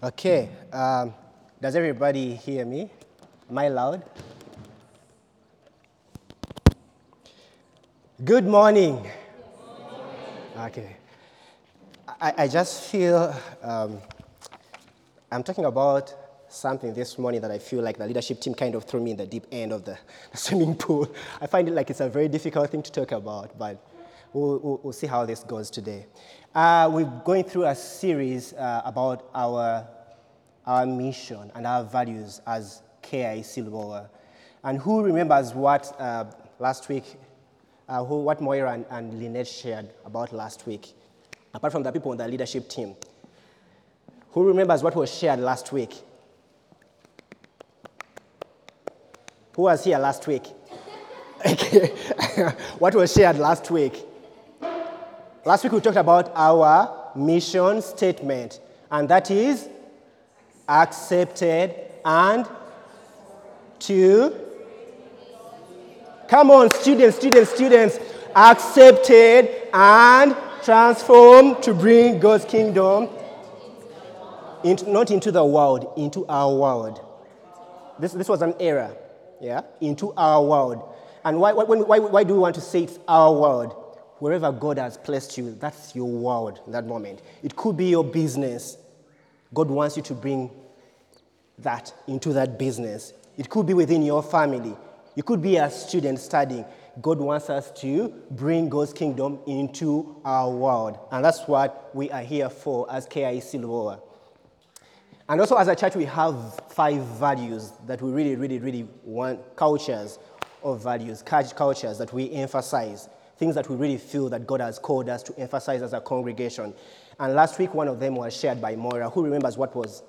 Okay, um, does everybody hear me? Am I loud? Good morning. Okay. I, I just feel um, I'm talking about something this morning that I feel like the leadership team kind of threw me in the deep end of the, the swimming pool. I find it like it's a very difficult thing to talk about, but we'll, we'll, we'll see how this goes today. Uh, we're going through a series uh, about our, our mission and our values as KIC Lubowa. And who remembers what uh, last week, uh, who, what Moira and, and Lynette shared about last week, apart from the people on the leadership team? Who remembers what was shared last week? Who was here last week? What was shared last week? Last week we talked about our mission statement, and that is accepted and to. Come on, students, students, students. Accepted and transformed to bring God's kingdom into, not into the world, into our world. This, this was an error, yeah? Into our world. And why, why, why, do we want to say it's our world? Wherever God has placed you, that's your world that moment. It could be your business. God wants you to bring that into that business. It could be within your family. You could be a student studying. God wants us to bring God's kingdom into our world. And that's what we are here for as KIC Lubowa. And also, as a church, we have five values that we really, really, really want cultures of values, cultures that we emphasize, things that we really feel that God has called us to emphasize as a congregation. And last week, one of them was shared by Moira. Who remembers what was,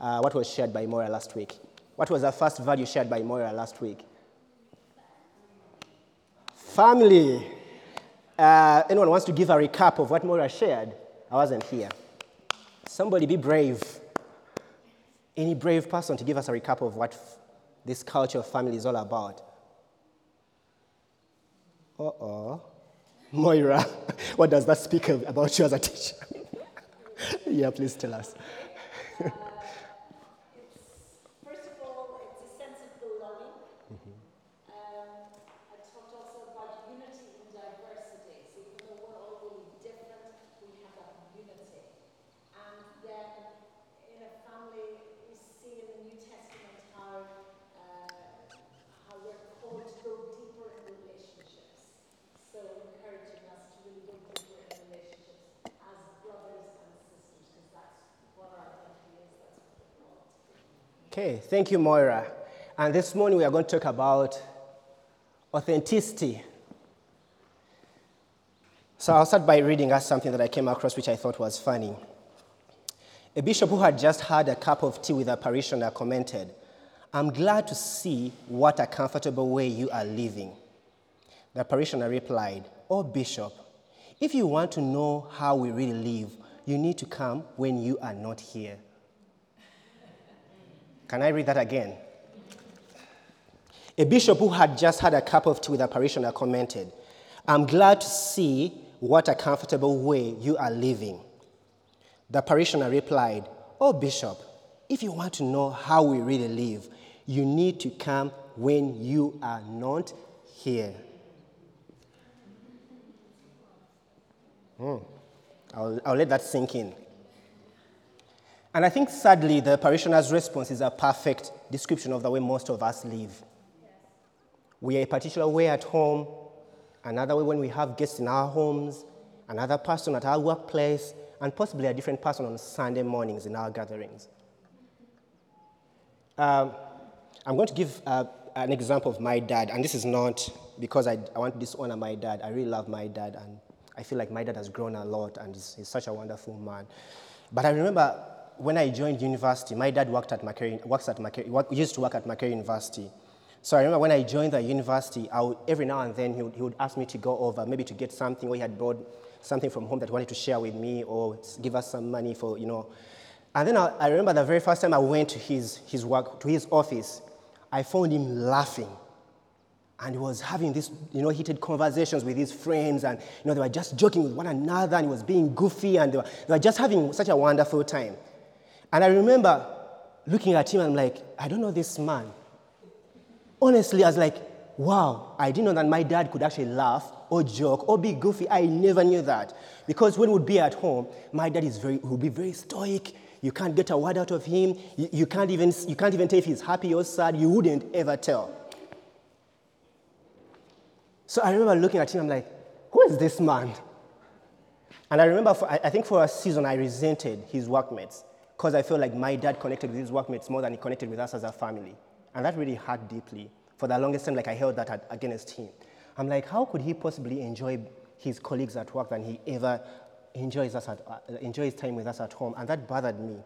uh, what was shared by Moira last week? What was the first value shared by Moira last week? Family. Uh, anyone wants to give a recap of what Moira shared? I wasn't here. Somebody be brave. Any brave person to give us a recap of what f- this culture of family is all about? Uh oh. Moira, what does that speak about you as a teacher? yeah, please tell us. First of all, it's a sense of belonging. Um, I talked also about unity in diversity. So even though we're all really different, we have that unity. And then in a family, we see in the New Testament how, uh, how we're called to go deeper in relationships. So encouraging us to really go deeper in relationships as brothers and sisters, because that's what our identity is, that's what we're called. Okay, thank you, Moira. And this morning we are going to talk about authenticity. So I'll start by reading us something that I came across which I thought was funny. A bishop who had just had a cup of tea with a parishioner commented, I'm glad to see what a comfortable way you are living. The parishioner replied, Oh, bishop, if you want to know how we really live, you need to come when you are not here. Can I read that again? A bishop who had just had a cup of tea with a parishioner commented, I'm glad to see what a comfortable way you are living. The parishioner replied, Oh, bishop, if you want to know how we really live, you need to come when you are not here. Hmm. I'll, I'll let that sink in. And I think sadly, the parishioner's response is a perfect description of the way most of us live. We are a particular way at home, another way when we have guests in our homes, another person at our workplace, and possibly a different person on Sunday mornings in our gatherings. Um, I'm going to give uh, an example of my dad, and this is not because I, I want to dishonor my dad. I really love my dad, and I feel like my dad has grown a lot, and he's, he's such a wonderful man. But I remember when I joined university, my dad worked at Makerere, works at Makerere, used to work at Makerere University. So I remember when I joined the university, would, every now and then he would, he would ask me to go over, maybe to get something, or he had brought something from home that he wanted to share with me, or give us some money for, you know. And then I, I remember the very first time I went to his, his work, to his office, I found him laughing. And he was having these, you know, heated conversations with his friends, and you know, they were just joking with one another, and he was being goofy, and they were, they were just having such a wonderful time. And I remember looking at him and I'm like, I don't know this man. Honestly, I was like, wow, I didn't know that my dad could actually laugh or joke or be goofy. I never knew that. Because when we'd be at home, my dad is very, would be very stoic. You can't get a word out of him. You, you, can't even, you can't even tell if he's happy or sad. You wouldn't ever tell. So I remember looking at him, I'm like, who is this man? And I remember, for, I think for a season, I resented his workmates because I felt like my dad connected with his workmates more than he connected with us as a family. And that really hurt deeply. For the longest time, like I held that against him. I'm like, how could he possibly enjoy his colleagues at work than he ever enjoys, us at, uh, enjoys time with us at home? And that bothered me.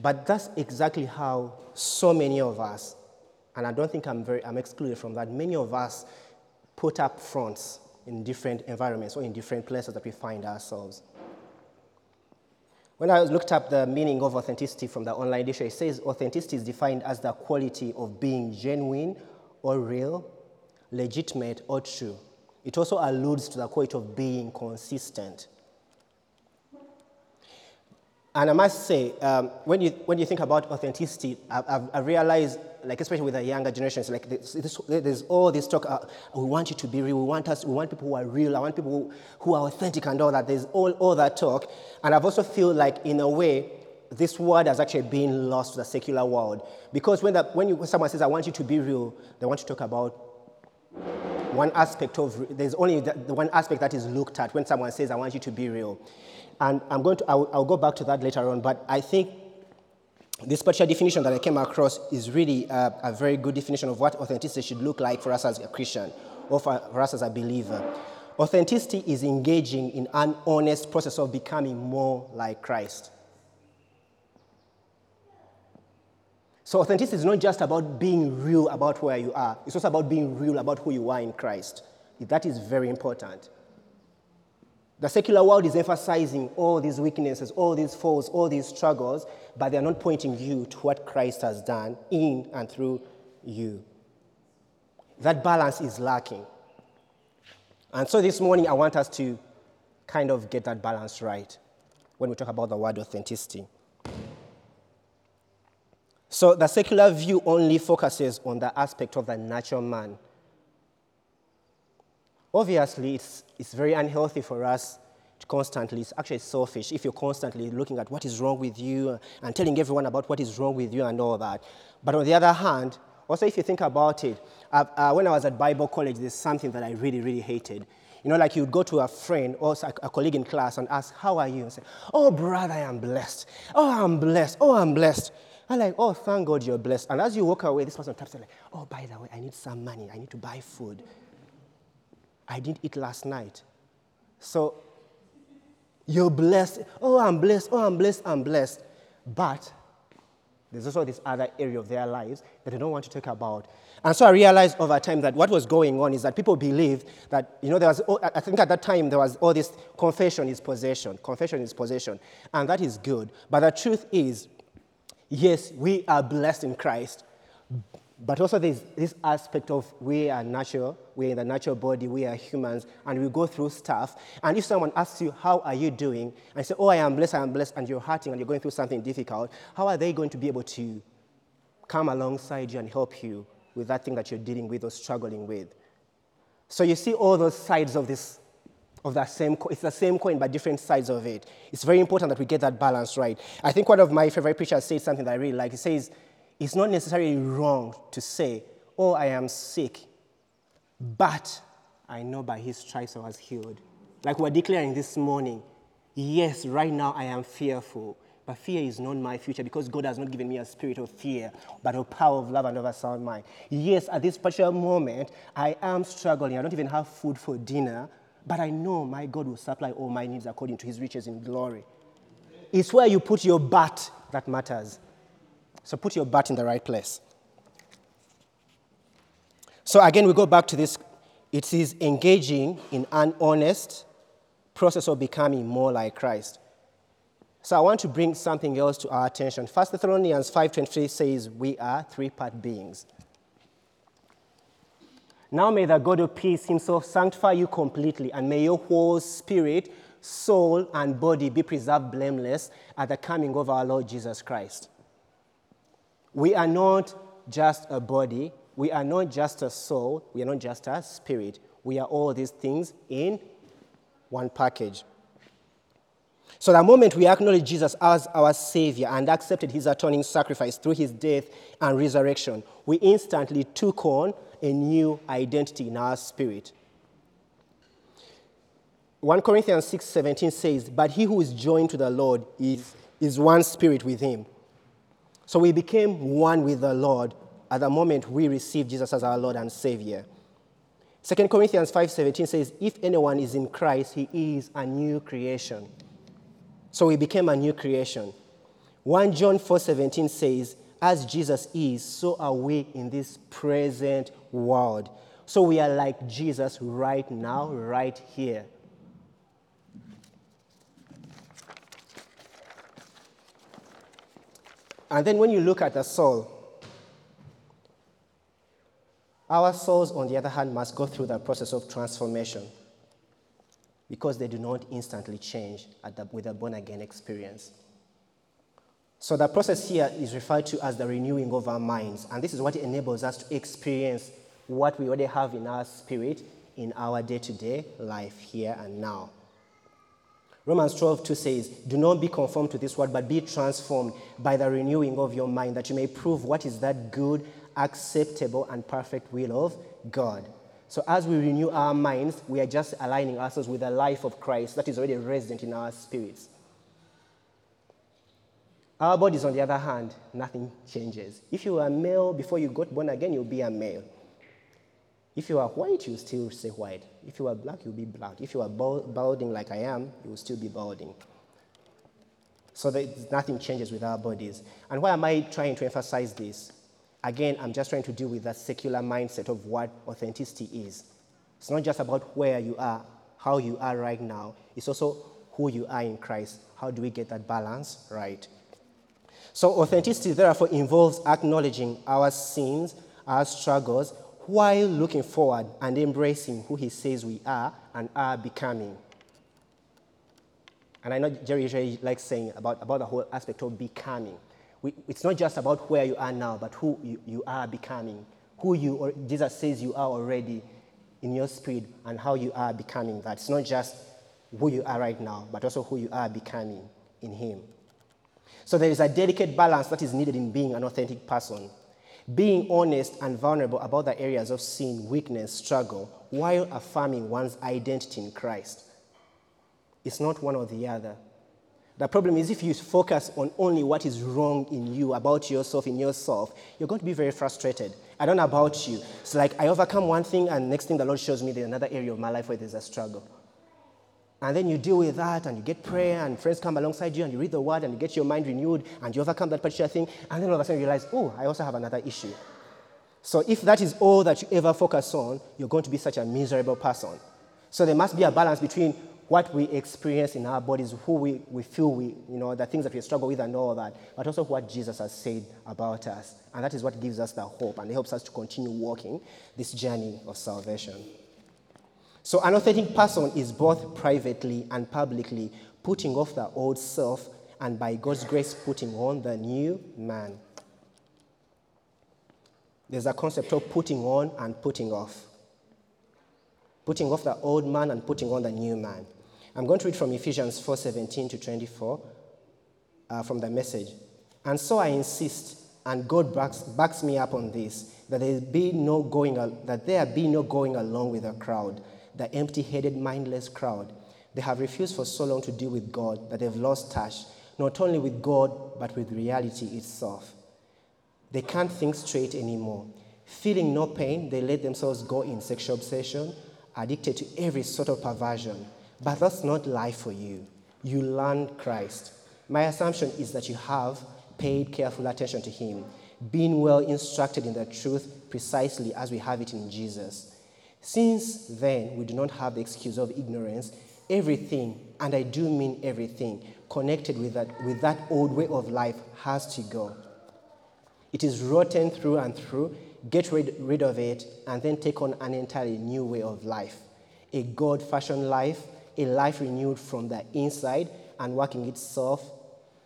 But that's exactly how so many of us, and I don't think I'm, very, I'm excluded from that, many of us put up fronts in different environments or in different places that we find ourselves. When I looked up the meaning of authenticity from the online dictionary, it says authenticity is defined as the quality of being genuine or real, legitimate or true. It also alludes to the quality of being consistent. And I must say, um, when, you, when you think about authenticity, I've, I've, realized like especially with the younger generations, like this, this, there's all this talk. Uh, we want you to be real. We want us. We want people who are real. I want people who, who are authentic and all that. There's all, all that talk, and I've also feel like in a way this word has actually been lost to the secular world because when, the, when, you, when someone says I want you to be real, they want to talk about one aspect of there's only the, the one aspect that is looked at when someone says I want you to be real, and I'm going to I'll, I'll go back to that later on. But I think this particular definition that I came across is really a, a, very good definition of what authenticity should look like for us as a Christian or for, for us as a believer. Authenticity is engaging in an honest process of becoming more like Christ. So, authenticity is not just about being real about where you are, it's also about being real about who you are in Christ. That is very important. The secular world is emphasizing all these weaknesses, all these faults, all these struggles, but they're not pointing you to what Christ has done in and through you. That balance is lacking. And so this morning, I want us to kind of get that balance right when we talk about the word authenticity. So the secular view only focuses on the aspect of the natural man Obviously, it's, it's very unhealthy for us to constantly, it's actually selfish if you're constantly looking at what is wrong with you and telling everyone about what is wrong with you and all that. But on the other hand, also if you think about it, uh, uh, when I was at Bible college, there's something that I really, really hated. You know, like you'd go to a friend or a colleague in class and ask, How are you? And say, Oh, brother, I am blessed. Oh, I'm blessed. Oh, I'm blessed. I'm like, Oh, thank God you're blessed. And as you walk away, this person taps you like, Oh, by the way, I need some money. I need to buy food. I didn't eat last night. So you're blessed. Oh, I'm blessed. Oh, I'm blessed. I'm blessed. But there's also this other area of their lives that they don't want to talk about. And so I realized over time that what was going on is that people believed that, you know, there was, oh, I think at that time there was all this confession is possession, confession is possession. And that is good. But the truth is, yes, we are blessed in Christ, but also there's this aspect of we are natural, we're in the natural body, we are humans, and we go through stuff. And if someone asks you, How are you doing? and you say, Oh, I am blessed, I am blessed, and you're hurting and you're going through something difficult, how are they going to be able to come alongside you and help you with that thing that you're dealing with or struggling with? So you see all those sides of this of that same it's the same coin but different sides of it it's very important that we get that balance right i think one of my favorite preachers said something that i really like he says it's not necessarily wrong to say, Oh, I am sick, but I know by his stripes I was healed. Like we're declaring this morning, yes, right now I am fearful, but fear is not my future because God has not given me a spirit of fear, but a power of love and of a sound mind. Yes, at this particular moment, I am struggling. I don't even have food for dinner, but I know my God will supply all my needs according to his riches in glory. It's where you put your butt that matters. So put your butt in the right place. So again, we go back to this. It is engaging in an honest process of becoming more like Christ. So I want to bring something else to our attention. First Thessalonians 5.23 says, we are three-part beings. Now may the God of peace himself sanctify you completely, and may your whole spirit, soul, and body be preserved blameless at the coming of our Lord Jesus Christ. We are not just a body, we are not just a soul, we are not just a spirit. We are all these things in one package. So, the moment we acknowledge Jesus as our Savior and accepted His atoning sacrifice through His death and resurrection, we instantly took on a new identity in our spirit. 1 Corinthians 6:17 says, "But he who is joined to the Lord is, is one spirit with him." So we became one with the Lord at the moment we received Jesus as our Lord and Savior. 2 Corinthians 5:17 says, "If anyone is in Christ, he is a new creation." So we became a new creation. 1 John 4:17 says, "As Jesus is, so are we in this present world." So we are like Jesus right now, right here. And then when you look at the soul, our souls, on the other hand, must go through the process of transformation because they do not instantly change the, with a born again experience. So the process here is referred to as the renewing of our minds, and this is what enables us to experience what we already have in our spirit in our day to day life here and now. Romans 12, 2 says, Do not be conformed to this world, but be transformed by the renewing of your mind, that you may prove what is that good, acceptable, and perfect will of God. So, as we renew our minds, we are just aligning ourselves with the life of Christ that is already resident in our spirits. Our bodies, on the other hand, nothing changes. If you were a male before you got born again, you'll be a male. If you are white, you still say white. If you are black, you'll be black. If you are balding like I am, you will still be balding. So that nothing changes with our bodies. And why am I trying to emphasize this? Again, I'm just trying to deal with that secular mindset of what authenticity is. It's not just about where you are, how you are right now, it's also who you are in Christ. How do we get that balance right? So, authenticity, therefore, involves acknowledging our sins, our struggles, while looking forward and embracing who he says we are and are becoming. And I know Jerry usually likes saying about, about the whole aspect of becoming. We, it's not just about where you are now, but who you, you are becoming, who you, or Jesus says you are already in your spirit, and how you are becoming that. It's not just who you are right now, but also who you are becoming in Him. So there is a delicate balance that is needed in being an authentic person being honest and vulnerable about the areas of sin, weakness, struggle, while affirming one's identity in Christ. It's not one or the other. The problem is if you focus on only what is wrong in you, about yourself, in yourself, you're going to be very frustrated. I don't know about you. It's like I overcome one thing, and next thing the Lord shows me there's another area of my life where there's a struggle. And then you deal with that and you get prayer and friends come alongside you and you read the word and you get your mind renewed and you overcome that particular thing. And then all of a sudden you realize, oh, I also have another issue. So if that is all that you ever focus on, you're going to be such a miserable person. So there must be a balance between what we experience in our bodies, who we, we feel we, you know, the things that we struggle with and all that, but also what Jesus has said about us. And that is what gives us the hope and it helps us to continue walking this journey of salvation. So, an authentic person is both privately and publicly putting off the old self and by God's grace putting on the new man. There's a concept of putting on and putting off. Putting off the old man and putting on the new man. I'm going to read from Ephesians 4:17 to 24 uh, from the message. And so I insist, and God backs, backs me up on this, that there be no going, that there be no going along with the crowd the empty headed, mindless crowd. They have refused for so long to deal with God that they've lost touch, not only with God, but with reality itself. They can't think straight anymore. Feeling no pain, they let themselves go in sexual obsession, addicted to every sort of perversion. But that's not life for you. You learn Christ. My assumption is that you have paid careful attention to Him, being well instructed in the truth precisely as we have it in Jesus. Since then, we do not have the excuse of ignorance. Everything, and I do mean everything, connected with that, with that old way of life has to go. It is rotten through and through. Get rid, rid of it and then take on an entirely new way of life. A God fashioned life a life renewed from the inside and working itself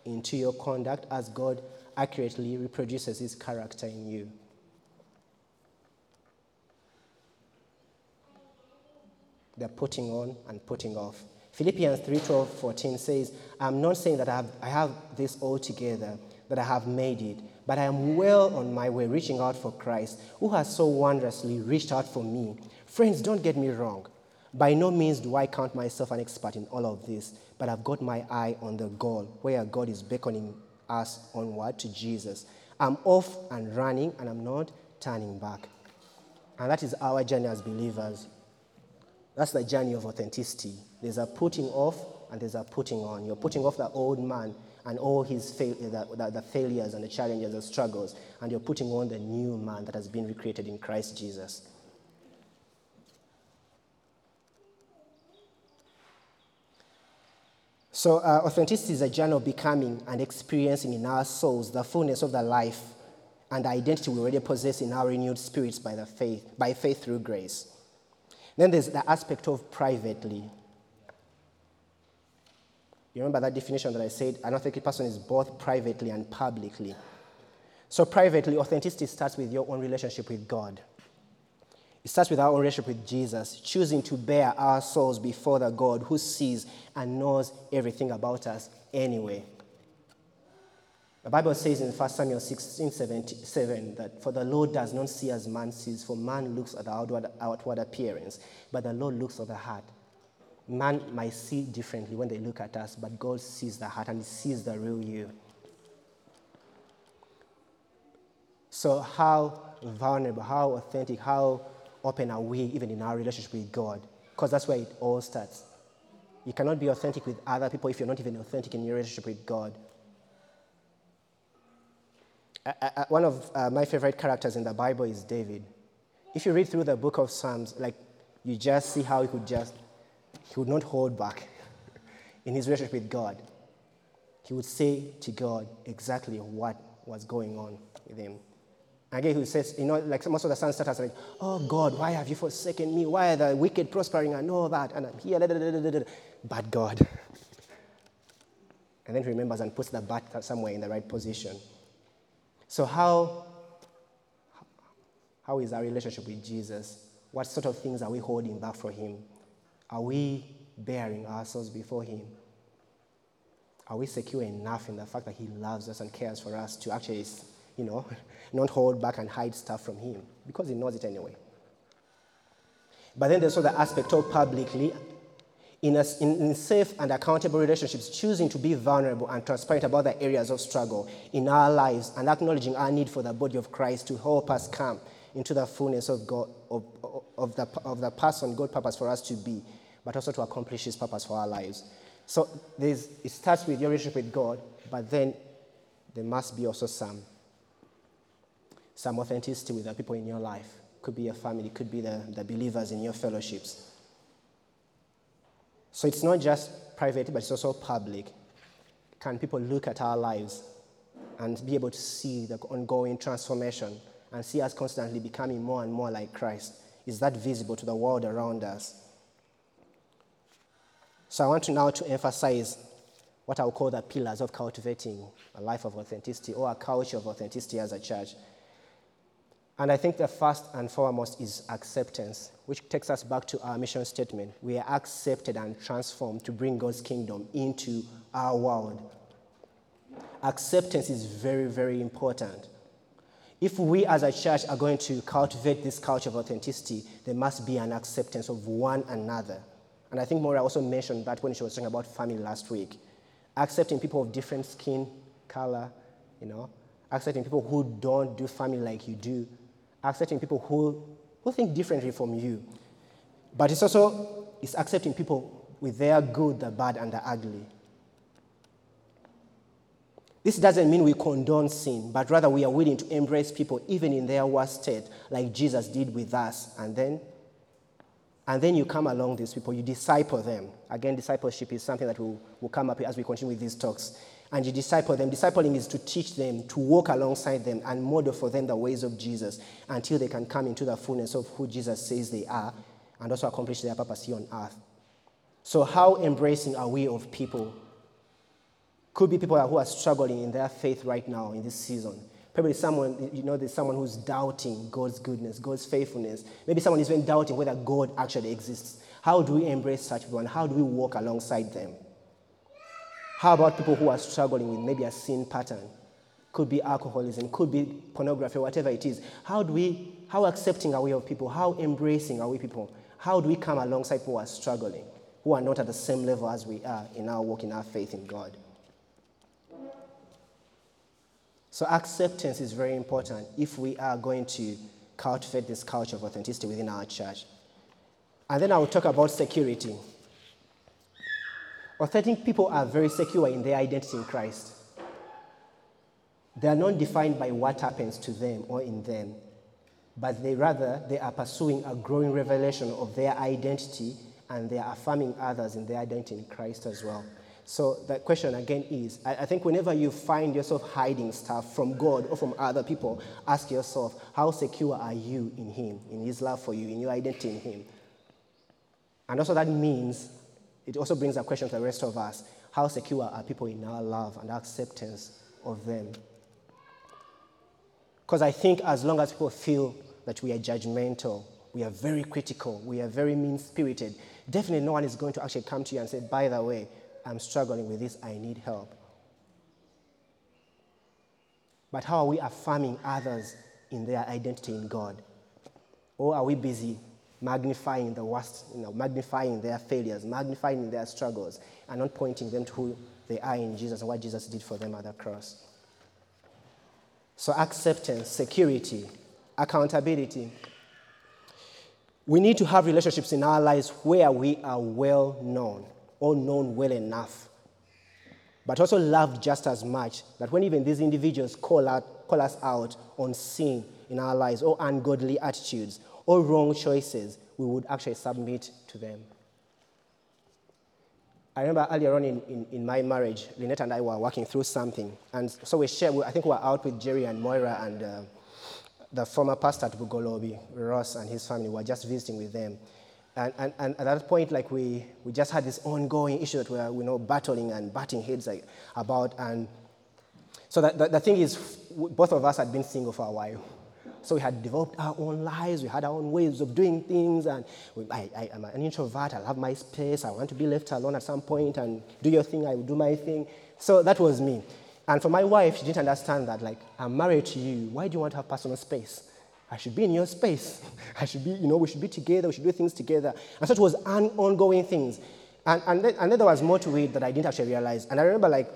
into your conduct as God accurately reproduces his character in you. They're putting on and putting off. Philippians 3 12, 14 says, I'm not saying that I have, I have this all together, that I have made it, but I am well on my way reaching out for Christ, who has so wondrously reached out for me. Friends, don't get me wrong. By no means do I count myself an expert in all of this, but I've got my eye on the goal, where God is beckoning us onward to Jesus. I'm off and running, and I'm not turning back. And that is our journey as believers. That's the journey of authenticity. There's a putting off and there's a putting on. You're putting off the old man and all his fail- the, the, the failures and the challenges and struggles, and you're putting on the new man that has been recreated in Christ Jesus. So, uh, authenticity is a journey of becoming and experiencing in our souls the fullness of the life and the identity we already possess in our renewed spirits by, the faith, by faith through grace. Then there's the aspect of privately. You remember that definition that I said? An authentic person is both privately and publicly. So, privately, authenticity starts with your own relationship with God. It starts with our own relationship with Jesus, choosing to bare our souls before the God who sees and knows everything about us anyway. The Bible says in 1 Samuel 16 7 that for the Lord does not see as man sees, for man looks at the outward, outward appearance, but the Lord looks at the heart. Man might see differently when they look at us, but God sees the heart and sees the real you. So, how vulnerable, how authentic, how open are we even in our relationship with God? Because that's where it all starts. You cannot be authentic with other people if you're not even authentic in your relationship with God. Uh, uh, uh, one of uh, my favorite characters in the Bible is David. If you read through the book of Psalms, like you just see how he could just, he would not hold back in his relationship with God. He would say to God exactly what was going on with him. Again, he says, you know, like most of the Psalms start like, oh God, why have you forsaken me? Why are the wicked prospering and all that? And I'm here, da, da, da, but God. And then he remembers and puts the bat somewhere in the right position. So, how, how is our relationship with Jesus? What sort of things are we holding back for Him? Are we baring ourselves before Him? Are we secure enough in the fact that He loves us and cares for us to actually, you know, not hold back and hide stuff from Him? Because He knows it anyway. But then there's also the aspect of publicly in, a, in, in, safe and accountable relationships, choosing to be vulnerable and transparent about the areas of struggle in our lives and acknowledging our need for the body of Christ to help us come into the fullness of God, of, of, the, of the person God purpose for us to be, but also to accomplish His purpose for our lives. So it starts with your relationship with God, but then there must be also some, some authenticity with the people in your life. Could be your family, could be the, the believers in your fellowships. So it's not just private, but it's also public. Can people look at our lives and be able to see the ongoing transformation and see us constantly becoming more and more like Christ? Is that visible to the world around us? So I want to now to emphasize what I will call the pillars of cultivating a life of authenticity or a culture of authenticity as a church. And I think the first and foremost is acceptance, which takes us back to our mission statement. We are accepted and transformed to bring God's kingdom into our world. Acceptance is very, very important. If we as a church are going to cultivate this culture of authenticity, there must be an acceptance of one another. And I think Moira also mentioned that when she was talking about family last week. Accepting people of different skin color, you know, accepting people who don't do family like you do, accepting people who, who think differently from you. But it's also it's accepting people with their good, the bad, and the ugly. This doesn't mean we condone sin, but rather we are willing to embrace people even in their worst state, like Jesus did with us. And then, and then you come along these people, you disciple them. Again, discipleship is something that will, will come up as we continue with these talks and you disciple them. Discipling is to teach them, to walk alongside them, and model for them the ways of Jesus until they can come into the fullness of who Jesus says they are and also accomplish their purpose here on earth. So, how embracing are we of people? Could be people who are struggling in their faith right now in this season. Probably someone, you know, there's someone who's doubting God's goodness, God's faithfulness. Maybe someone is even doubting whether God actually exists. How do we embrace such people and how do we walk alongside them? How about people who are struggling with maybe a sin pattern? Could be alcoholism, could be pornography, whatever it is. How do we, how accepting are we of people? How embracing are we people? How do we come alongside people who are struggling, who are not at the same level as we are in our walk, in our faith in God? So, acceptance is very important if we are going to cultivate this culture of authenticity within our church. And then I will talk about security. Authentic people are very secure in their identity in Christ. They are not defined by what happens to them or in them, but they rather they are pursuing a growing revelation of their identity and they are affirming others in their identity in Christ as well. So the question again is I, I think whenever you find yourself hiding stuff from God or from other people, ask yourself, how secure are you in Him, in His love for you, in your identity in Him? And also that means it also brings a question to the rest of us how secure are people in our love and acceptance of them? Because I think as long as people feel that we are judgmental, we are very critical, we are very mean spirited, definitely no one is going to actually come to you and say, by the way, I'm struggling with this, I need help. But how are we affirming others in their identity in God? Or are we busy magnifying the worst, you know, magnifying their failures, magnifying their struggles, and not pointing them to who they are in Jesus and what Jesus did for them at the cross. So, acceptance, security, accountability. We need to have relationships in our lives where we are well known or known well enough, but also loved just as much that when even these individuals call, out, call us out on sin in our lives or ungodly attitudes or wrong choices, we would actually submit to them. I remember earlier on in, in, in, my marriage, Lynette and I were working through something. And so we shared, I think we were out with Jerry and Moira and uh, the former pastor at Bugolobi, Ross and his family, we were just visiting with them. And, and, and, at that point, like we, we just had this ongoing issue that we were you know, battling and batting heads like, about. And so the, the thing is, both of us had been single for a while. So we had developed our own lives, we had our own ways of doing things, and we, I, I, am an introvert, I love my space, I want to be left alone at some point and do your thing, I will do my thing. So that was me. And for my wife, she didn't understand that, like, I'm married to you, why do you want to have personal space? I should be in your space. I should be, you know, we should be together, we should do things together. And so it was an ongoing things. And, and, then, and then there was more to it that I didn't actually realize. And I remember, like,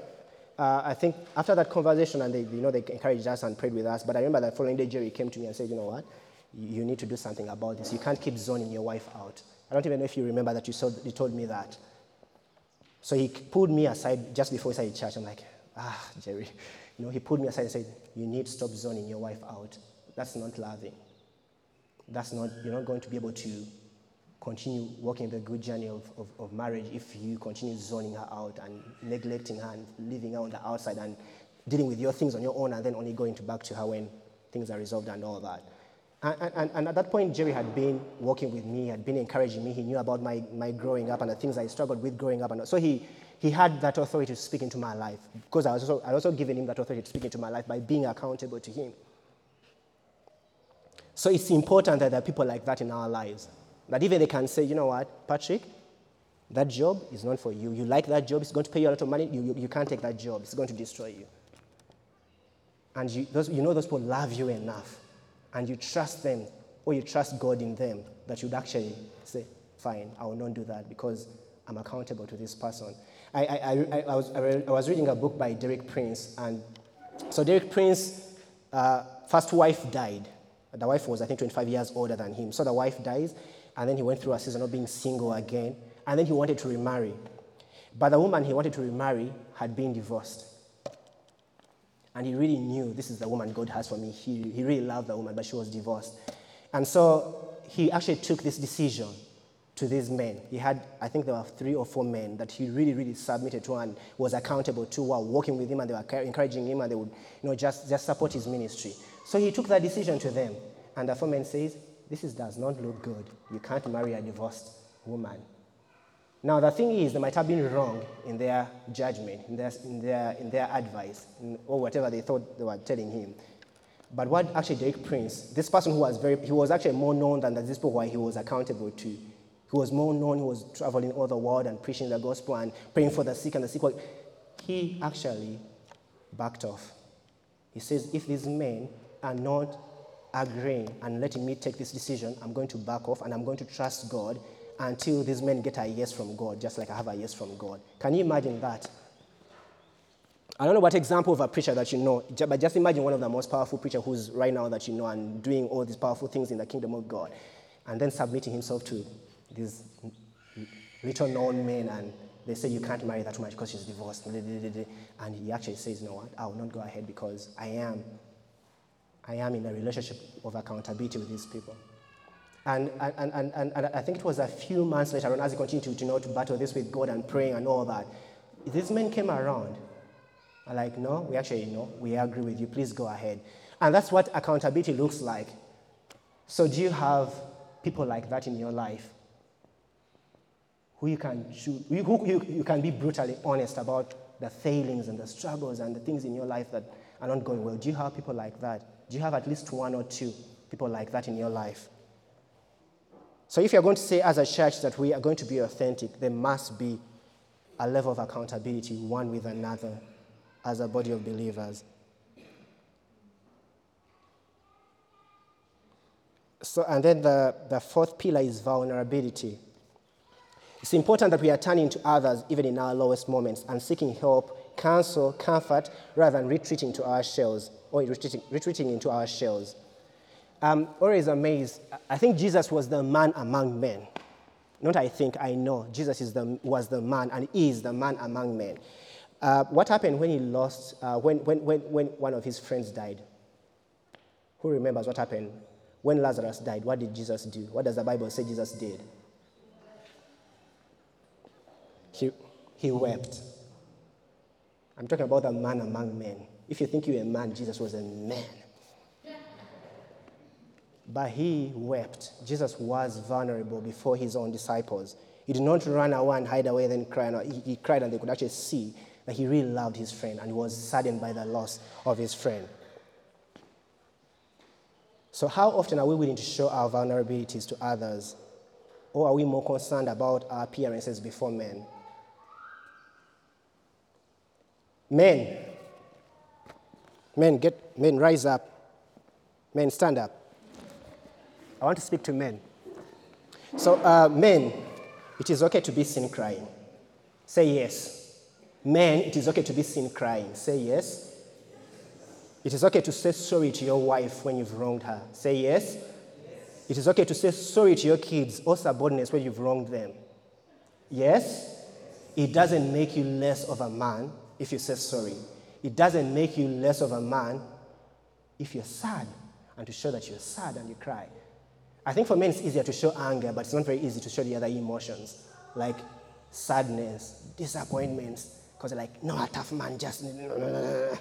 uh, I think after that conversation, and they, you know, they encouraged us and prayed with us. But I remember that following day, Jerry came to me and said, "You know what? You need to do something about this. You can't keep zoning your wife out." I don't even know if you remember that you, saw, you told me that. So he pulled me aside just before we started church. I'm like, "Ah, Jerry," you know. He pulled me aside and said, "You need to stop zoning your wife out. That's not loving. That's not. You're not going to be able to continue walking the good journey of, of, of, marriage if you continue zoning her out and neglecting her and leaving her on the outside and dealing with your things on your own and then only going to back to her when things are resolved and all that. And, and, and, at that point, Jerry had been working with me, had been encouraging me. He knew about my, my growing up and the things I struggled with growing up. And so he, he had that authority to speak into my life because I was also, I also given him that authority to speak into my life by being accountable to him. So it's important that there are people like that in our lives. That even they can say, you know what, Patrick, that job is not for you. You like that job, it's going to pay you a lot of money, you, you, you can't take that job, it's going to destroy you. And you, those, you know those people love you enough, and you trust them, or you trust God in them, that you'd actually say, fine, I will not do that because I'm accountable to this person. I, I, I, I was, I was reading a book by Derek Prince, and so Derek Prince, uh, first wife died. The wife was, I think, 25 years older than him. So the wife dies, and then he went through a season of being single again, and then he wanted to remarry. But the woman he wanted to remarry had been divorced. And he really knew this is the woman God has for me. He, he really loved the woman, but she was divorced. And so he actually took this decision to these men. He had, I think there were three or four men that he really, really submitted to and was accountable to while working with him, and they were encouraging him, and they would, you know, just, just support his ministry. So he took that decision to them. And the four men says, this is, does not look good. You can't marry a divorced woman. Now, the thing is, they might have been wrong in their judgment, in their, in their, in their advice, in, or whatever they thought they were telling him. But what actually Derek Prince, this person who was very, he was actually more known than the people who he was accountable to. He was more known, he was traveling all the world and preaching the gospel and praying for the sick and the sick. He actually backed off. He says, if these men are not agreeing and letting me take this decision, I'm going to back off and I'm going to trust God until these men get a yes from God, just like I have a yes from God. Can you imagine that? I don't know what example of a preacher that you know, but just imagine one of the most powerful preachers who's right now that you know and doing all these powerful things in the kingdom of God, and then submitting himself to these little known men, and they say you can't marry that woman because she's divorced, and he actually says, "No, what? I will not go ahead because I am, I am in a relationship of accountability with these people." And, and, and, and, and I think it was a few months later on, as he continued to, to, know, to battle this with God and praying and all that, these men came around. I'm like, no, we actually, know, we agree with you. Please go ahead. And that's what accountability looks like. So, do you have people like that in your life? Who you can who you, you can be brutally honest about the failings and the struggles and the things in your life that are not going well. Do you have people like that? Do you have at least one or two people like that in your life? So, if you're going to say as a church that we are going to be authentic, there must be a level of accountability one with another as a body of believers. So, and then the, the fourth pillar is vulnerability. It's important that we are turning to others even in our lowest moments and seeking help, counsel, comfort, rather than retreating to our shells or retreating, retreating into our shells. I'm always amazed. I think Jesus was the man among men. Not I think, I know. Jesus is the, was the man and is the man among men. Uh, what happened when he lost, uh, when, when, when, when one of his friends died? Who remembers what happened? When Lazarus died, what did Jesus do? What does the Bible say Jesus did? He, he wept. I'm talking about a man among men. If you think you're a man, Jesus was a man but he wept. Jesus was vulnerable before his own disciples. He did not run away and hide away, then cry. He, he cried, and they could actually see that he really loved his friend and was saddened by the loss of his friend. So, how often are we willing to show our vulnerabilities to others? Or are we more concerned about our appearances before men? Men, men, get men, rise up. Men, stand up. I want to speak to men. So, uh, men, it is okay to be seen crying. Say yes. Men, it is okay to be seen crying. Say yes. It is okay to say sorry to your wife when you've wronged her. Say yes. It is okay to say sorry to your kids or subordinates when you've wronged them. Yes. It doesn't make you less of a man if you say sorry. It doesn't make you less of a man if you're sad and to show that you're sad and you cry. I think for men it's easier to show anger, but it's not very easy to show the other emotions, like sadness, disappointments, because they're like, no, a tough man just. No,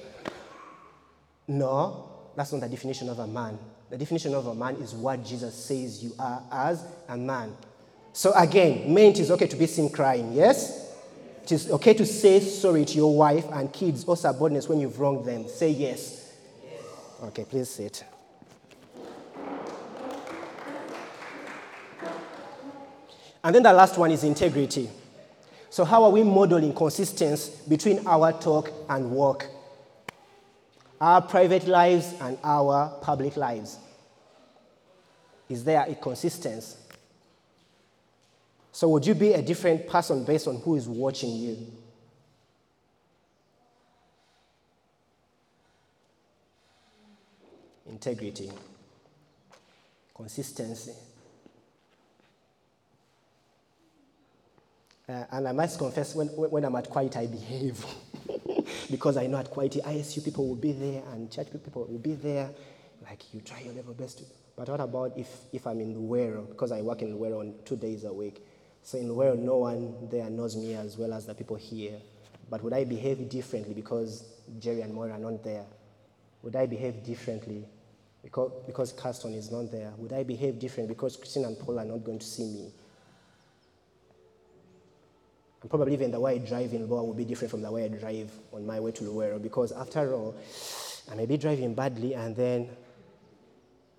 No, that's not the definition of a man. The definition of a man is what Jesus says you are as a man. So again, men, it is okay to be seen crying, yes? It is okay to say sorry to your wife and kids or subordinates when you've wronged them. Say yes. yes. Okay, please sit. And then the last one is integrity. So, how are we modeling consistency between our talk and work? Our private lives and our public lives? Is there a consistency? So, would you be a different person based on who is watching you? Integrity, consistency. Uh, and I must confess, when, when I'm at quiet, I behave. because I know at quiet, ISU people will be there and church people will be there. Like, you try your level best. To, but what about if, if I'm in the Luwero? Because I work in Luwero on two days a week. So in no one there knows me as well as the people here. But would I behave differently because Jerry and Moira are not there? Would I behave differently because, because is not there? Would I behave different because Christine and Paul are not going to see me? And probably even the way I drive in Loa will be different from the way I drive on my way to Luwero because after all, I may be driving badly and then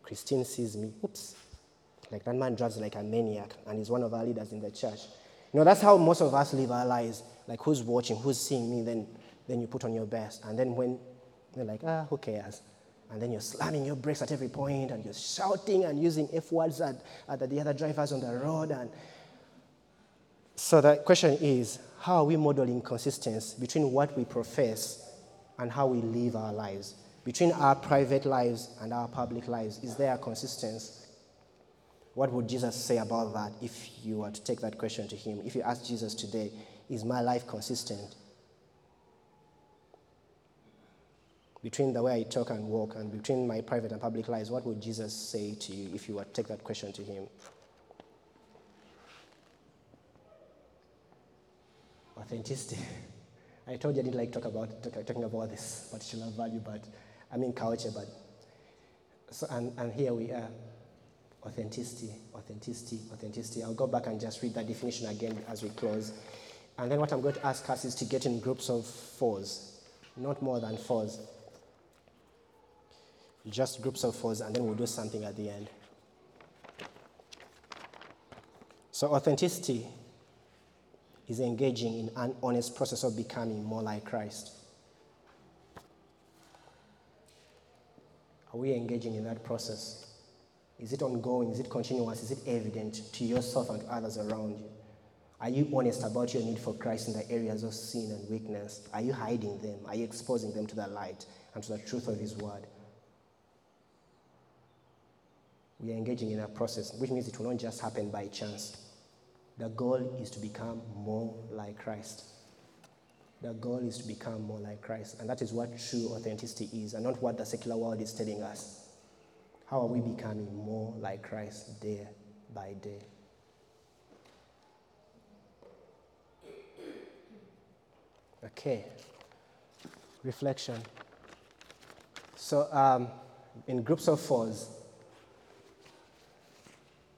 Christine sees me, oops, like that man drives like a maniac and he's one of our leaders in the church. You know, that's how most of us live our lives. Like who's watching, who's seeing me, then, then you put on your best. And then when you're like, ah, who cares? And then you're slamming your brakes at every point and you're shouting and using F words at, at the other drivers on the road and so the question is how are we modeling consistency between what we profess and how we live our lives? Between our private lives and our public lives, is there a consistency? What would Jesus say about that if you were to take that question to him? If you ask Jesus today, is my life consistent? Between the way I talk and walk and between my private and public lives, what would Jesus say to you if you were to take that question to him? authenticity. I told you I didn't like talk about talk, talking about this particular value, but I mean culture, but so and, and here we are. Authenticity, authenticity, authenticity. I'll go back and just read that definition again as we close. And then what I'm going to ask us is to get in groups of fours, not more than fours. Just groups of fours, and then we'll do something at the end. So, authenticity is engaging in an honest process of becoming more like Christ. Are we engaging in that process? Is it ongoing? Is it continuous? Is it evident to yourself and to others around you? Are you honest about your need for Christ in the areas of sin and weakness? Are you hiding them? Are you exposing them to the light and to the truth of His Word? We are engaging in a process, which means it will not just happen by chance. The goal is to become more like Christ. The goal is to become more like Christ. And that is what true authenticity is, and not what the secular world is telling us. How are we becoming more like Christ day by day? Okay. Reflection. So, um, in groups of fours,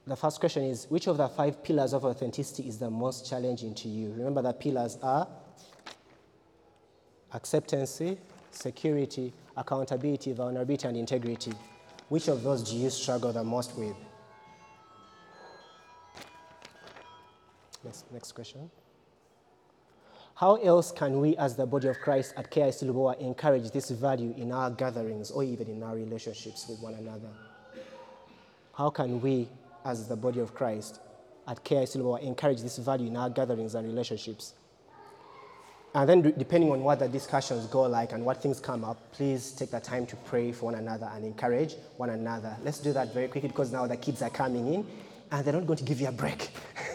the first question is which of the five pillars of authenticity is the most challenging to you? Remember, the pillars are acceptance, security, accountability, vulnerability, and integrity. Which of those do you struggle the most with? Next, next question. How else can we, as the body of Christ at KIC Lubowa, encourage this value in our gatherings or even in our relationships with one another? How can we, as the body of Christ at KIC Lubowa, encourage this value in our gatherings and relationships? And then, depending on what the discussions go like and what things come up, please take the time to pray for one another and encourage one another. Let's do that very quickly because now the kids are coming in and they're not going to give you a break.